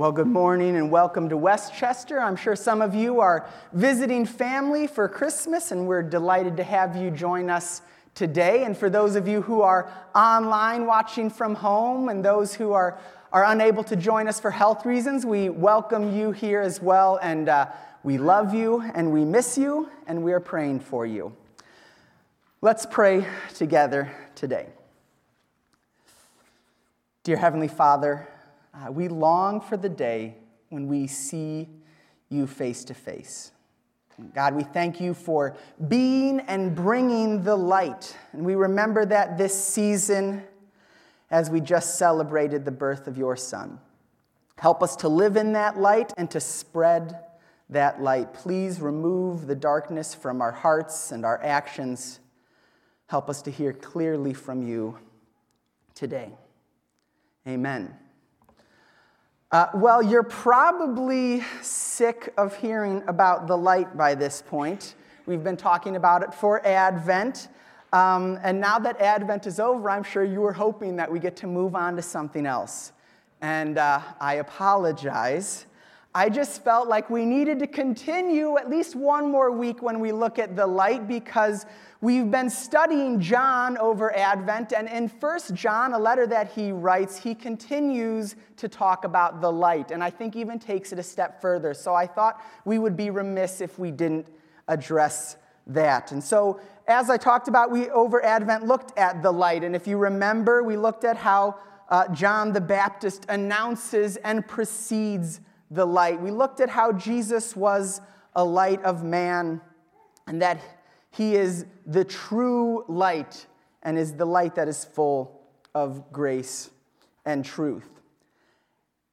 Well, good morning and welcome to Westchester. I'm sure some of you are visiting family for Christmas, and we're delighted to have you join us today. And for those of you who are online watching from home and those who are, are unable to join us for health reasons, we welcome you here as well. And uh, we love you and we miss you, and we are praying for you. Let's pray together today. Dear Heavenly Father, uh, we long for the day when we see you face to face. God, we thank you for being and bringing the light. And we remember that this season as we just celebrated the birth of your Son. Help us to live in that light and to spread that light. Please remove the darkness from our hearts and our actions. Help us to hear clearly from you today. Amen. Uh, well, you're probably sick of hearing about the light by this point. We've been talking about it for Advent. Um, and now that Advent is over, I'm sure you were hoping that we get to move on to something else. And uh, I apologize. I just felt like we needed to continue at least one more week when we look at the light because We've been studying John over Advent, and in 1 John, a letter that he writes, he continues to talk about the light, and I think even takes it a step further. So I thought we would be remiss if we didn't address that. And so, as I talked about, we over Advent looked at the light, and if you remember, we looked at how uh, John the Baptist announces and precedes the light. We looked at how Jesus was a light of man, and that he is the true light and is the light that is full of grace and truth.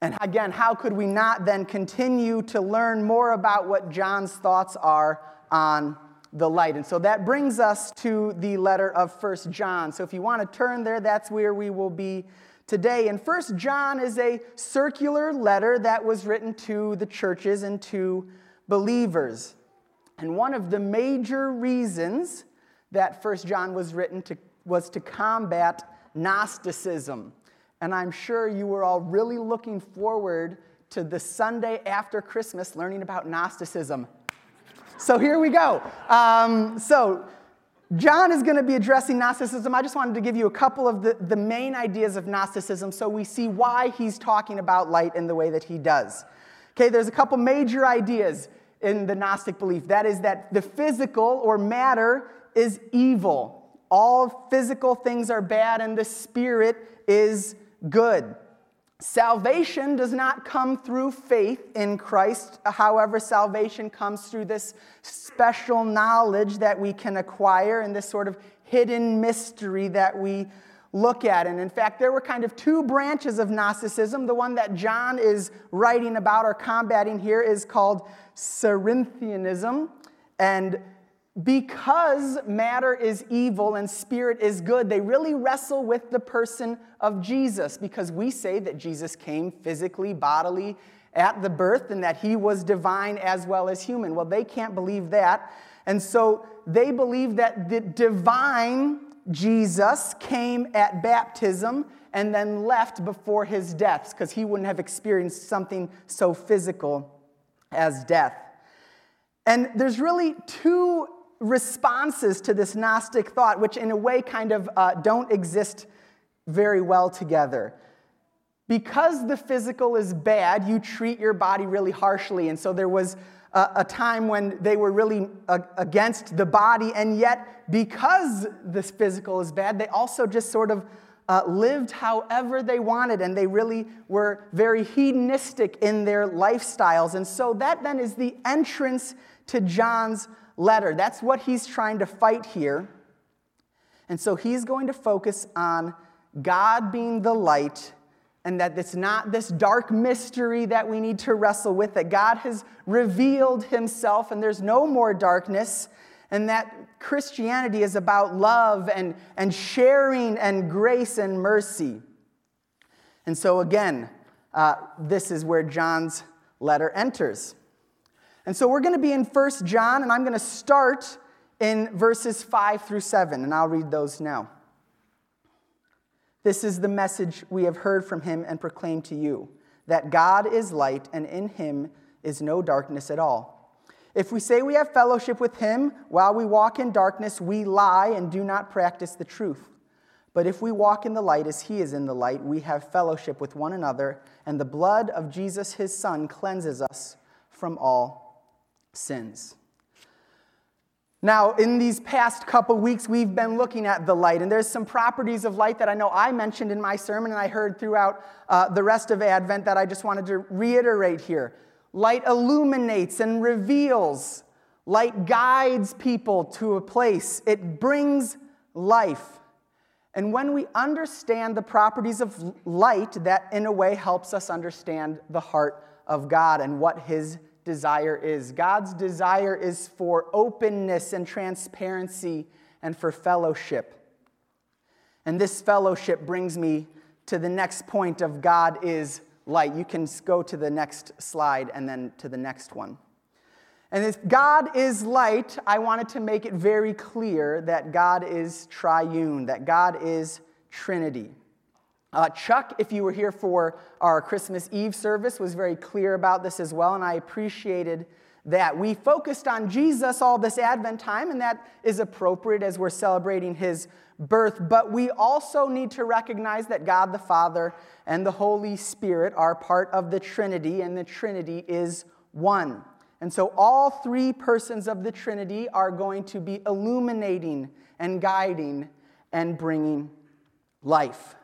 And again, how could we not then continue to learn more about what John's thoughts are on the light? And so that brings us to the letter of First John. So if you want to turn there, that's where we will be today. And First John is a circular letter that was written to the churches and to believers. And one of the major reasons that First John was written to, was to combat Gnosticism. And I'm sure you were all really looking forward to the Sunday after Christmas learning about Gnosticism. So here we go. Um, so, John is going to be addressing Gnosticism. I just wanted to give you a couple of the, the main ideas of Gnosticism so we see why he's talking about light in the way that he does. Okay, there's a couple major ideas in the Gnostic belief. That is, that the physical or matter is evil. All physical things are bad, and the spirit is good. Salvation does not come through faith in Christ. However, salvation comes through this special knowledge that we can acquire and this sort of hidden mystery that we look at. And in fact, there were kind of two branches of Gnosticism. The one that John is writing about or combating here is called Cerinthianism. And because matter is evil and spirit is good, they really wrestle with the person of Jesus because we say that Jesus came physically, bodily at the birth and that he was divine as well as human. Well, they can't believe that. And so they believe that the divine Jesus came at baptism and then left before his death because he wouldn't have experienced something so physical as death. And there's really two responses to this Gnostic thought, which in a way kind of uh, don't exist very well together. Because the physical is bad, you treat your body really harshly. And so there was a, a time when they were really uh, against the body, and yet because this physical is bad, they also just sort of uh, lived however they wanted, and they really were very hedonistic in their lifestyles. And so that then is the entrance to John's letter. That's what he's trying to fight here. And so he's going to focus on God being the light and that it's not this dark mystery that we need to wrestle with, that God has revealed himself and there's no more darkness, and that Christianity is about love and, and sharing and grace and mercy. And so, again, uh, this is where John's letter enters. And so we're going to be in 1 John, and I'm going to start in verses 5 through 7, and I'll read those now. This is the message we have heard from him and proclaimed to you that God is light and in him is no darkness at all. If we say we have fellowship with him while we walk in darkness, we lie and do not practice the truth. But if we walk in the light as he is in the light, we have fellowship with one another, and the blood of Jesus his Son cleanses us from all sins. Now, in these past couple weeks, we've been looking at the light, and there's some properties of light that I know I mentioned in my sermon and I heard throughout uh, the rest of Advent that I just wanted to reiterate here. Light illuminates and reveals, light guides people to a place, it brings life. And when we understand the properties of light, that in a way helps us understand the heart of God and what His desire is. God's desire is for openness and transparency and for fellowship. And this fellowship brings me to the next point of God is light. You can go to the next slide and then to the next one. And if God is light, I wanted to make it very clear that God is triune, that God is Trinity. Uh, Chuck, if you were here for our Christmas Eve service, was very clear about this as well, and I appreciated that. We focused on Jesus all this Advent time, and that is appropriate as we're celebrating his birth, but we also need to recognize that God the Father and the Holy Spirit are part of the Trinity, and the Trinity is one. And so all three persons of the Trinity are going to be illuminating and guiding and bringing life.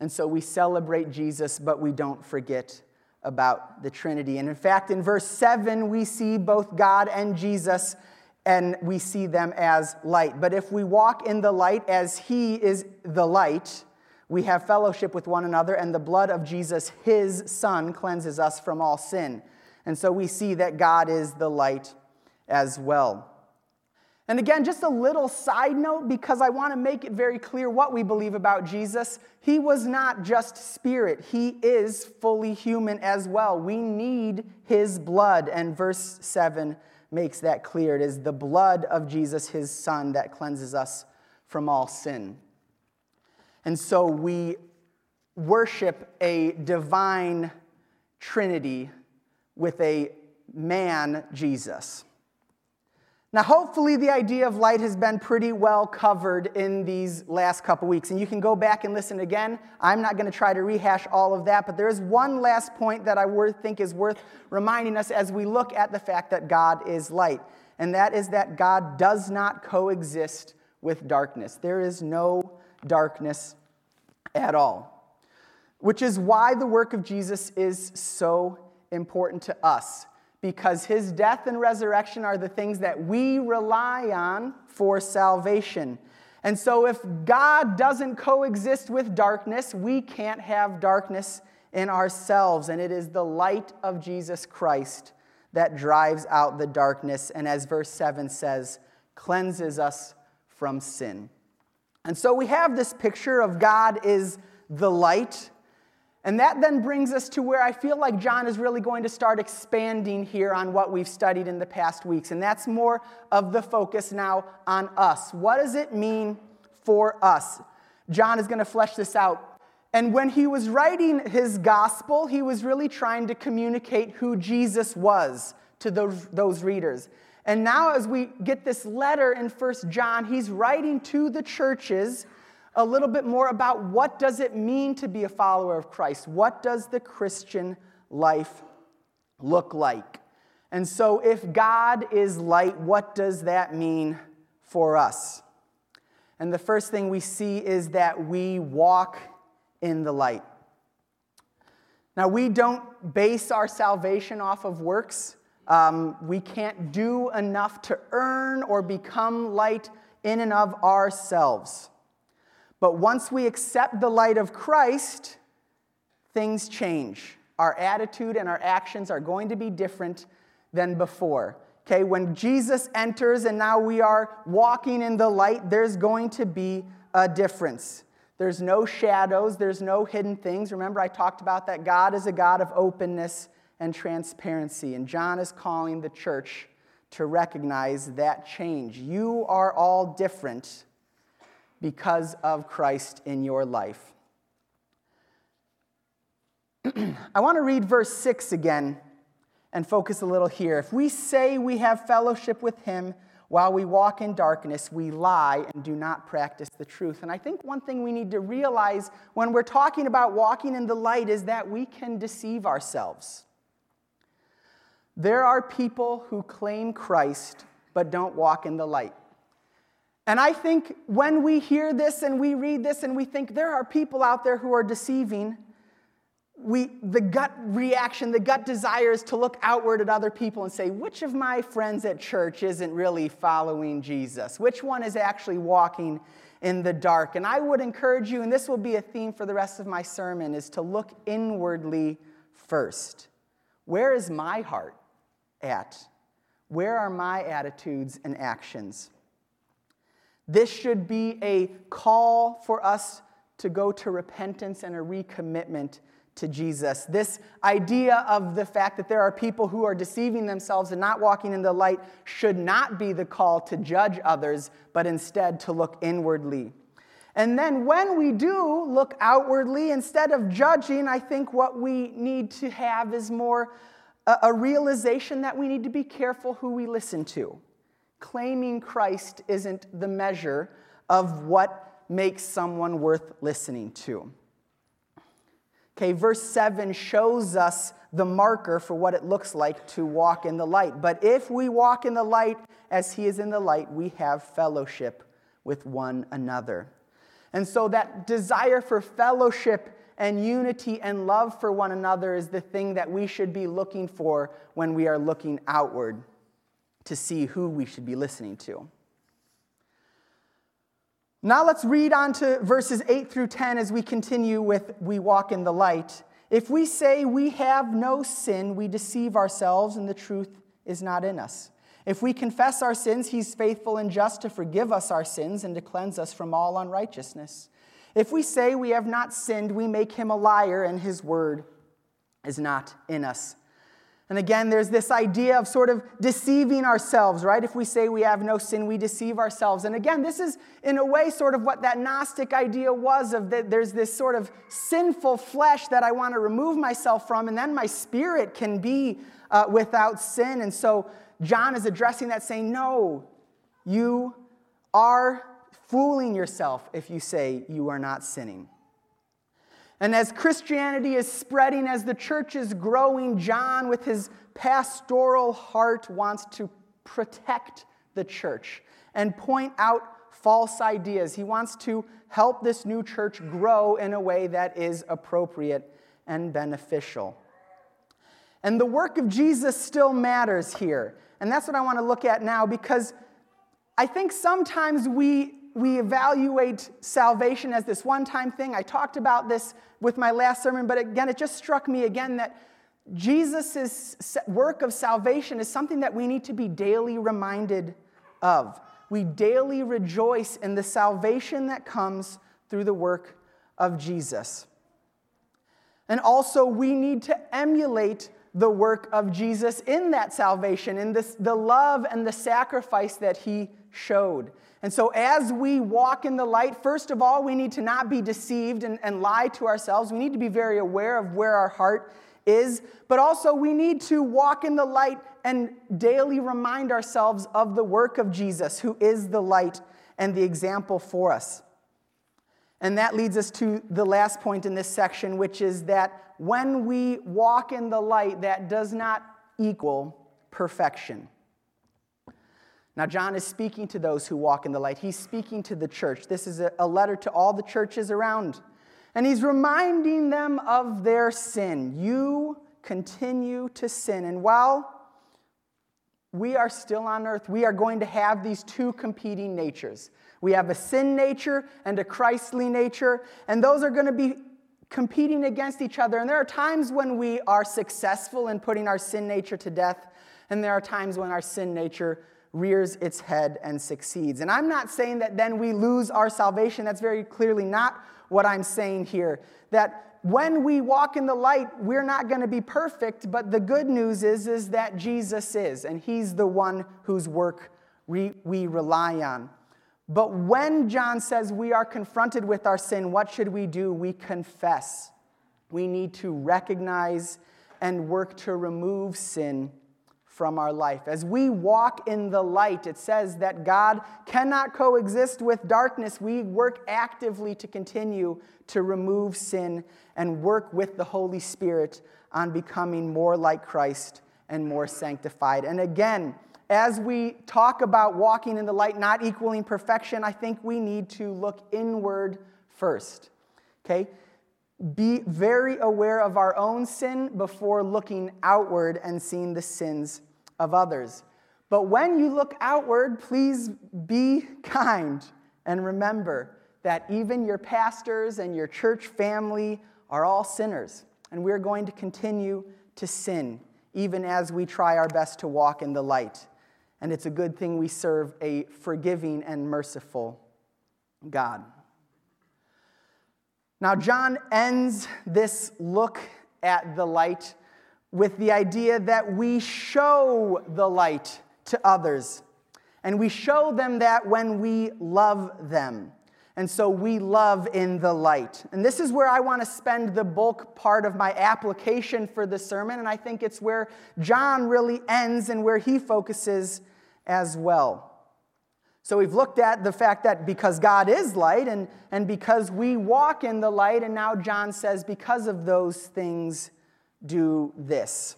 And so we celebrate Jesus, but we don't forget about the Trinity. And in fact, in verse 7, we see both God and Jesus, and we see them as light. But if we walk in the light as He is the light, we have fellowship with one another, and the blood of Jesus, His Son, cleanses us from all sin. And so we see that God is the light as well. And again, just a little side note because I want to make it very clear what we believe about Jesus. He was not just spirit, he is fully human as well. We need his blood, and verse 7 makes that clear. It is the blood of Jesus, his son, that cleanses us from all sin. And so we worship a divine trinity with a man, Jesus. Now, hopefully, the idea of light has been pretty well covered in these last couple weeks. And you can go back and listen again. I'm not going to try to rehash all of that, but there is one last point that I think is worth reminding us as we look at the fact that God is light. And that is that God does not coexist with darkness. There is no darkness at all, which is why the work of Jesus is so important to us because his death and resurrection are the things that we rely on for salvation. And so, if God doesn't coexist with darkness, we can't have darkness in ourselves. And it is the light of Jesus Christ that drives out the darkness, and as verse 7 says, cleanses us from sin. And so, we have this picture of God is the light and that then brings us to where I feel like John is really going to start expanding here on what we've studied in the past weeks. And that's more of the focus now on us. What does it mean for us? John is going to flesh this out. And when he was writing his gospel, he was really trying to communicate who Jesus was to those, those readers. And now, as we get this letter in First John, he's writing to the churches a little bit more about what does it mean to be a follower of Christ? What does the Christian life look like? And so if God is light, what does that mean for us? And the first thing we see is that we walk in the light. Now, we don't base our salvation off of works. Um, we can't do enough to earn or become light in and of ourselves. But once we accept the light of Christ, things change. Our attitude and our actions are going to be different than before. Okay, when Jesus enters and now we are walking in the light, there's going to be a difference. There's no shadows, there's no hidden things. Remember, I talked about that God is a God of openness and transparency, and John is calling the church to recognize that change. You are all different because of Christ in your life. I want to read verse 6 again and focus a little here. If we say we have fellowship with him while we walk in darkness, we lie and do not practice the truth. And I think one thing we need to realize when we're talking about walking in the light is that we can deceive ourselves. There are people who claim Christ but don't walk in the light. And I think when we hear this and we read this and we think there are people out there who are deceiving, we, the gut reaction, the gut desire is to look outward at other people and say, which of my friends at church isn't really following Jesus? Which one is actually walking in the dark? And I would encourage you, and this will be a theme for the rest of my sermon, is to look inwardly first. Where is my heart at? Where are my attitudes and actions? This should be a call for us to go to repentance and a recommitment to Jesus. This idea of the fact that there are people who are deceiving themselves and not walking in the light should not be the call to judge others, but instead to look inwardly. And then when we do look outwardly, instead of judging, I think what we need to have is more a, realization that we need to be careful who we listen to. Claiming Christ isn't the measure of what makes someone worth listening to. Okay, verse 7 shows us the marker for what it looks like to walk in the light. But if we walk in the light as he is in the light, we have fellowship with one another. And so that desire for fellowship and unity and love for one another is the thing that we should be looking for when we are looking outward to see who we should be listening to. Now let's read on to verses 8 through 10 as we continue with We Walk in the Light. If we say we have no sin, we deceive ourselves and the truth is not in us. If we confess our sins, he's faithful and just to forgive us our sins and to cleanse us from all unrighteousness. If we say we have not sinned, we make him a liar, and his word is not in us. And again, there's this idea of sort of deceiving ourselves, right? If we say we have no sin, we deceive ourselves. And again, this is in a way sort of what that Gnostic idea was of that there's this sort of sinful flesh that I want to remove myself from, and then my spirit can be uh, without sin. And so John is addressing that, saying, No, you are fooling yourself if you say you are not sinning. And as Christianity is spreading, as the church is growing, John, with his pastoral heart, wants to protect the church and point out false ideas. He wants to help this new church grow in a way that is appropriate and beneficial. And the work of Jesus still matters here. And that's what I want to look at now because I think sometimes we we evaluate salvation as this one time thing. I talked about this with my last sermon, but again, it just struck me again that Jesus' work of salvation is something that we need to be daily reminded of. We daily rejoice in the salvation that comes through the work of Jesus. And also, we need to emulate the work of Jesus in that salvation, in this, the love and the sacrifice that he showed. And so, as we walk in the light, first of all, we need to not be deceived and, and lie to ourselves. We need to be very aware of where our heart is, but also we need to walk in the light and daily remind ourselves of the work of Jesus, who is the light and the example for us. And that leads us to the last point in this section, which is that when we walk in the light, that does not equal perfection. Now, John is speaking to those who walk in the light. He's speaking to the church. This is a, letter to all the churches around. And he's reminding them of their sin. You continue to sin. And while we are still on earth, we are going to have these two competing natures. We have a sin nature and a Christly nature, and those are going to be competing against each other. And there are times when we are successful in putting our sin nature to death, and there are times when our sin nature rears its head and succeeds. And I'm not saying that then we lose our salvation. That's very clearly not what I'm saying here. That when we walk in the light, we're not going to be perfect, but the good news is, is that Jesus is, and He's the one whose work we, we rely on. But when John says we are confronted with our sin, what should we do? We confess we need to recognize and work to remove sin from our life. As we walk in the light, it says that God cannot coexist with darkness. We work actively to continue to remove sin and work with the Holy Spirit on becoming more like Christ and more sanctified. And again, as we talk about walking in the light, not equaling perfection, I think we need to look inward first. Okay? Be very aware of our own sin before looking outward and seeing the sins of others. But when you look outward, please be kind and remember that even your pastors and your church family are all sinners. And we're going to continue to sin even as we try our best to walk in the light. And it's a good thing we serve a forgiving and merciful God. Now, John ends this look at the light with the idea that we show the light to others. And we show them that when we love them. And so we love in the light. And this is where I want to spend the bulk part of my application for the sermon. And I think it's where John really ends and where he focuses as well. So we've looked at the fact that because God is light and, and because we walk in the light, and now John says, because of those things, do this.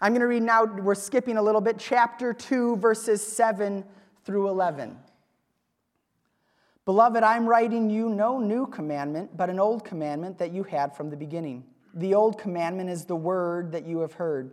I'm going to read now, we're skipping a little bit, chapter 2, verses 7 through 11. Beloved, I'm writing you no new commandment, but an old commandment that you had from the beginning. The old commandment is the word that you have heard.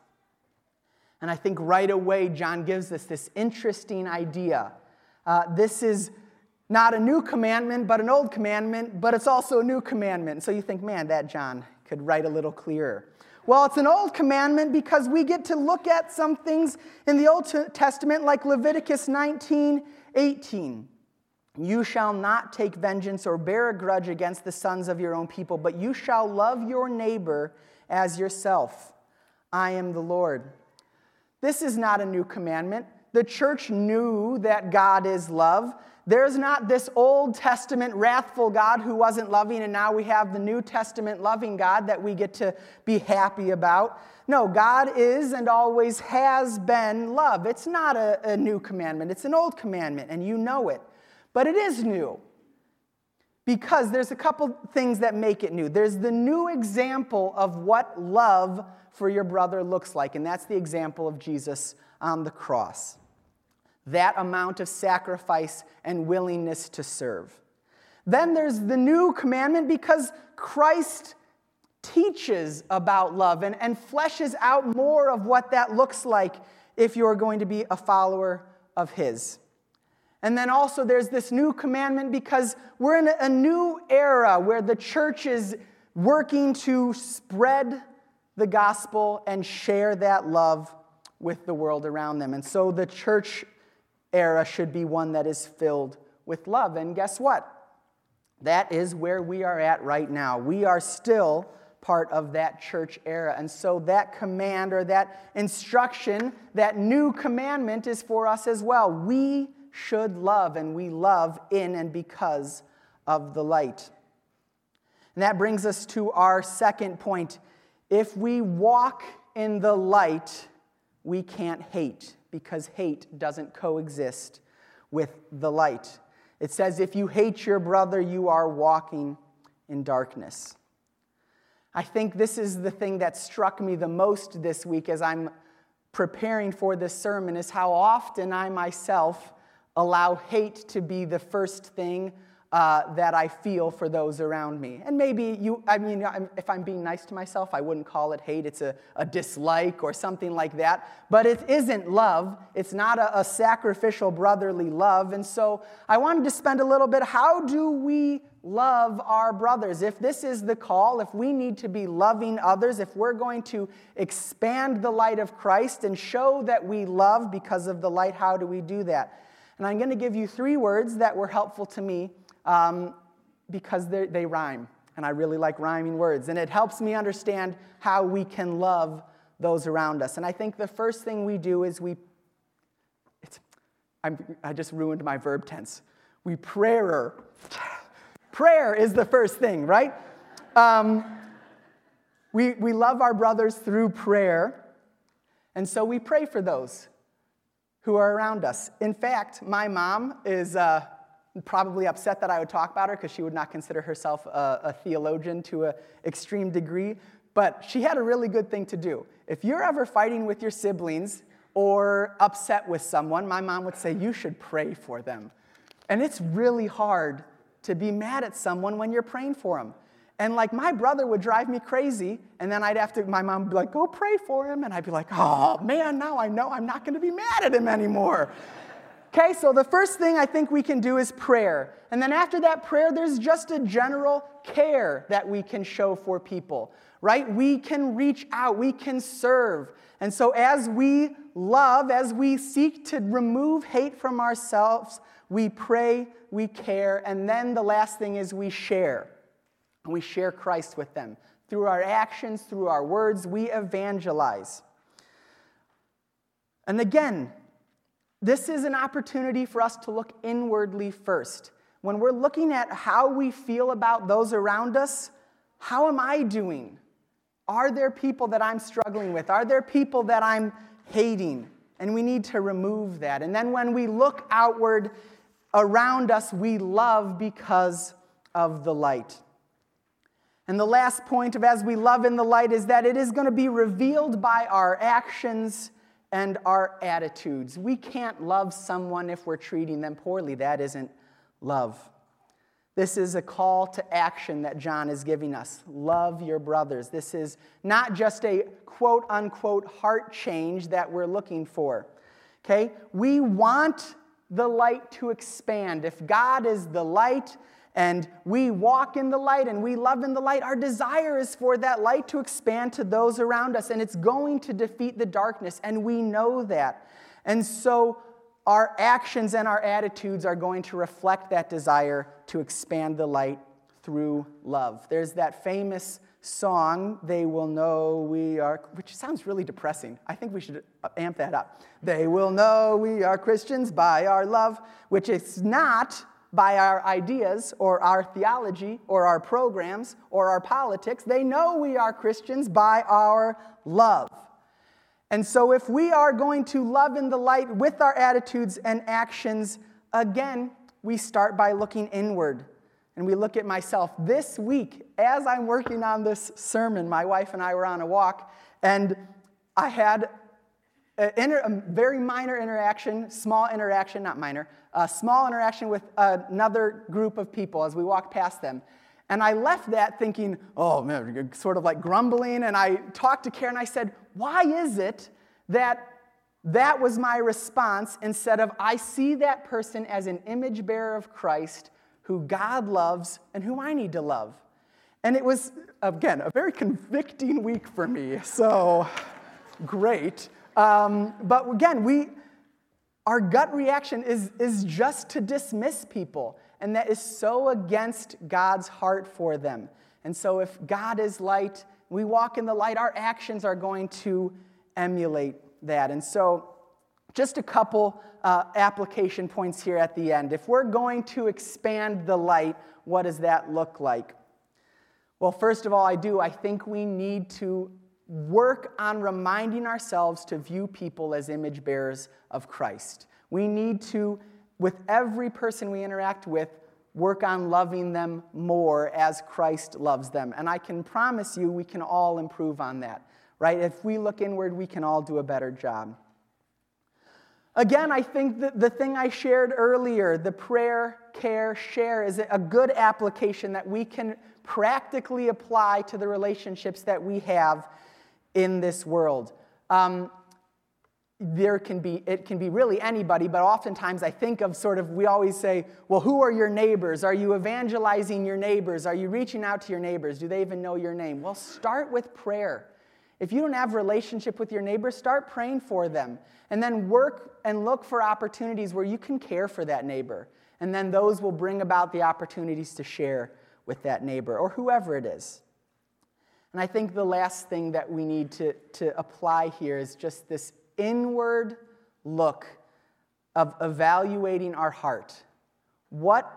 And I think right away, John gives us this interesting idea. Uh, this is not a new commandment, but an old commandment, but it's also a new commandment. So you think, man, that John could write a little clearer. Well, it's an old commandment because we get to look at some things in the Old Testament, like Leviticus 19 18. You shall not take vengeance or bear a grudge against the sons of your own people, but you shall love your neighbor as yourself. I am the Lord. This is not a new commandment. The church knew that God is love. There's not this Old Testament wrathful God who wasn't loving, and now we have the New Testament loving God that we get to be happy about. No, God is and always has been love. It's not a, a new commandment, it's an old commandment, and you know it. But it is new because there's a couple things that make it new. There's the new example of what love for your brother looks like, and that's the example of Jesus on the cross that amount of sacrifice and willingness to serve. Then there's the new commandment because Christ teaches about love and, and fleshes out more of what that looks like if you're going to be a follower of His. And then also there's this new commandment because we're in a new era where the church is working to spread the gospel and share that love with the world around them. And so the church era should be one that is filled with love. And guess what? That is where we are at right now. We are still part of that church era. And so that command or that instruction, that new commandment is for us as well. We should love, and we love in and because of the light. And that brings us to our second point. If we walk in the light, we can't hate because hate doesn't coexist with the light. It says, if you hate your brother, you are walking in darkness. I think this is the thing that struck me the most this week as I'm preparing for this sermon is how often I myself allow hate to be the first thing uh, that I feel for those around me. And maybe you, I mean, if I'm being nice to myself, I wouldn't call it hate. It's a, a dislike or something like that. But it isn't love. It's not a, a sacrificial brotherly love. And so I wanted to spend a little bit how do we love our brothers. If this is the call, if we need to be loving others, if we're going to expand the light of Christ and show that we love because of the light, how do we do that? And I'm going to give you three words that were helpful to me um, because they rhyme. And I really like rhyming words. And it helps me understand how we can love those around us. And I think the first thing we do is we, i just ruined my verb tense. We prayer. Prayer is the first thing, right? Um, we, we love our brothers through prayer, and so we pray for those who are around us. In fact, my mom is uh, probably upset that I would talk about her because she would not consider herself a, a theologian to an extreme degree, but she had a really good thing to do. If you're ever fighting with your siblings or upset with someone, my mom would say, You should pray for them. And it's really hard to be mad at someone when you're praying for them. And like my brother would drive me crazy, and then I'd have to, my mom would be like, go pray for him. And I'd be like, oh man, now I know I'm not gonna be mad at him anymore. Okay, so the first thing I think we can do is prayer. And then after that prayer, there's just a general care that we can show for people, right? We can reach out, we can serve. And so as we love, as we seek to remove hate from ourselves, we pray, we care, and then the last thing is we share. We share Christ with them. Through our actions, through our words, we evangelize. And again, this is an opportunity for us to look inwardly first. When we're looking at how we feel about those around us, how am I doing? Are there people that I'm struggling with? Are there people that I'm hating? And we need to remove that. And then when we look outward, around us we love because of the light. And the last point of as we love in the light is that it is going to be revealed by our actions and our attitudes. We can't love someone if we're treating them poorly. That isn't love. This is a call to action that John is giving us. Love your brothers. This is not just a quote unquote heart change that we're looking for. Okay? We want the light to expand. If God is the light and we walk in the light and we love in the light, our desire is for that light to expand to those around us and it's going to defeat the darkness, and we know that. And so our actions and our attitudes are going to reflect that desire to expand the light through love. There's that famous song, They Will Know We Are, which sounds really depressing. I think we should uh, amp that up. They will know we are Christians by our love, which is not by our ideas or our theology or our programs or our politics. They know we are Christians by our love. And so, if we are going to love in the light with our attitudes and actions, again, we start by looking inward and we look at myself. This week, as I'm working on this sermon, my wife and I were on a walk, and I had inter- a very minor interaction, small interaction, not minor, a small interaction with another group of people as we walked past them. And I left that thinking, oh man, sort of like grumbling. And I talked to Karen, I said, why is it that that was my response instead of I see that person as an image bearer of Christ who God loves and who I need to love. And it was, again, a very convicting week for me. So great. Um, but again, we, our gut reaction is, is just to dismiss people. And that is so against God's heart for them. And so if God is light, we walk in the light, our actions are going to emulate that. And so just a couple uh, application points here at the end. If we're going to expand the light, what does that look like? Well, first of all, I do. I think we need to work on reminding ourselves to view people as image bearers of Christ. We need to, with every person we interact with, work on loving them more as Christ loves them. And I can promise you we can all improve on that, right? If we look inward, we can all do a better job. Again, I think that the thing I shared earlier, the prayer, care, share, is a good application that we can practically apply to the relationships that we have in this world. Um, there can be it can be really anybody but oftentimes i think of sort of we always say well who are your neighbors? Are you evangelizing your neighbors? Are you reaching out to your neighbors? Do they even know your name? Well start with prayer. If you don't have relationship with your neighbors start praying for them. And then work and look for opportunities where you can care for that neighbor. And then those will bring about the opportunities to share with that neighbor or whoever it is and i think the last thing that we need to, to apply here is just this inward look of evaluating our heart. What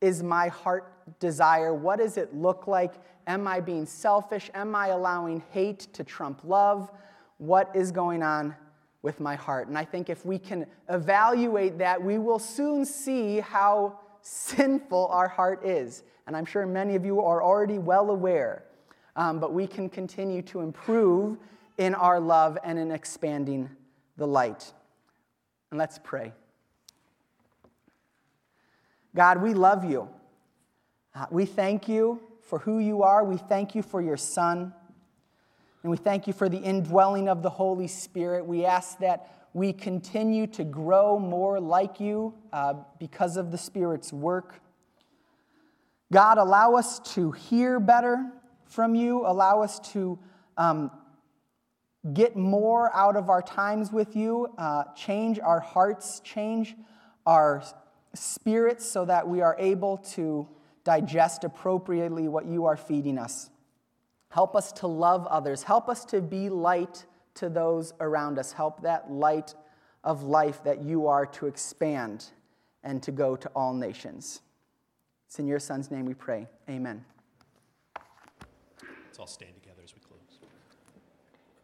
is my heart desire? What does it look like? Am I being selfish? Am I allowing hate to trump love? What is going on with my heart? And I think if we can evaluate that, we will soon see how sinful our heart is. And I'm sure many of you are already well aware. Um, but we can continue to improve in our love and in expanding the light. And let's pray. God, we love you. Uh, we thank you for who you are. We thank you for your Son. And we thank you for the indwelling of the Holy Spirit. We ask that we continue to grow more like you uh, because of the Spirit's work. God, allow us to hear better from you. Allow us to um, get more out of our times with you, uh, change our hearts, change our spirits so that we are able to digest appropriately what you are feeding us. Help us to love others. Help us to be light to those around us. Help that light of life that you are to expand and to go to all nations. It's in your Son's name we pray. Amen. It's all standing.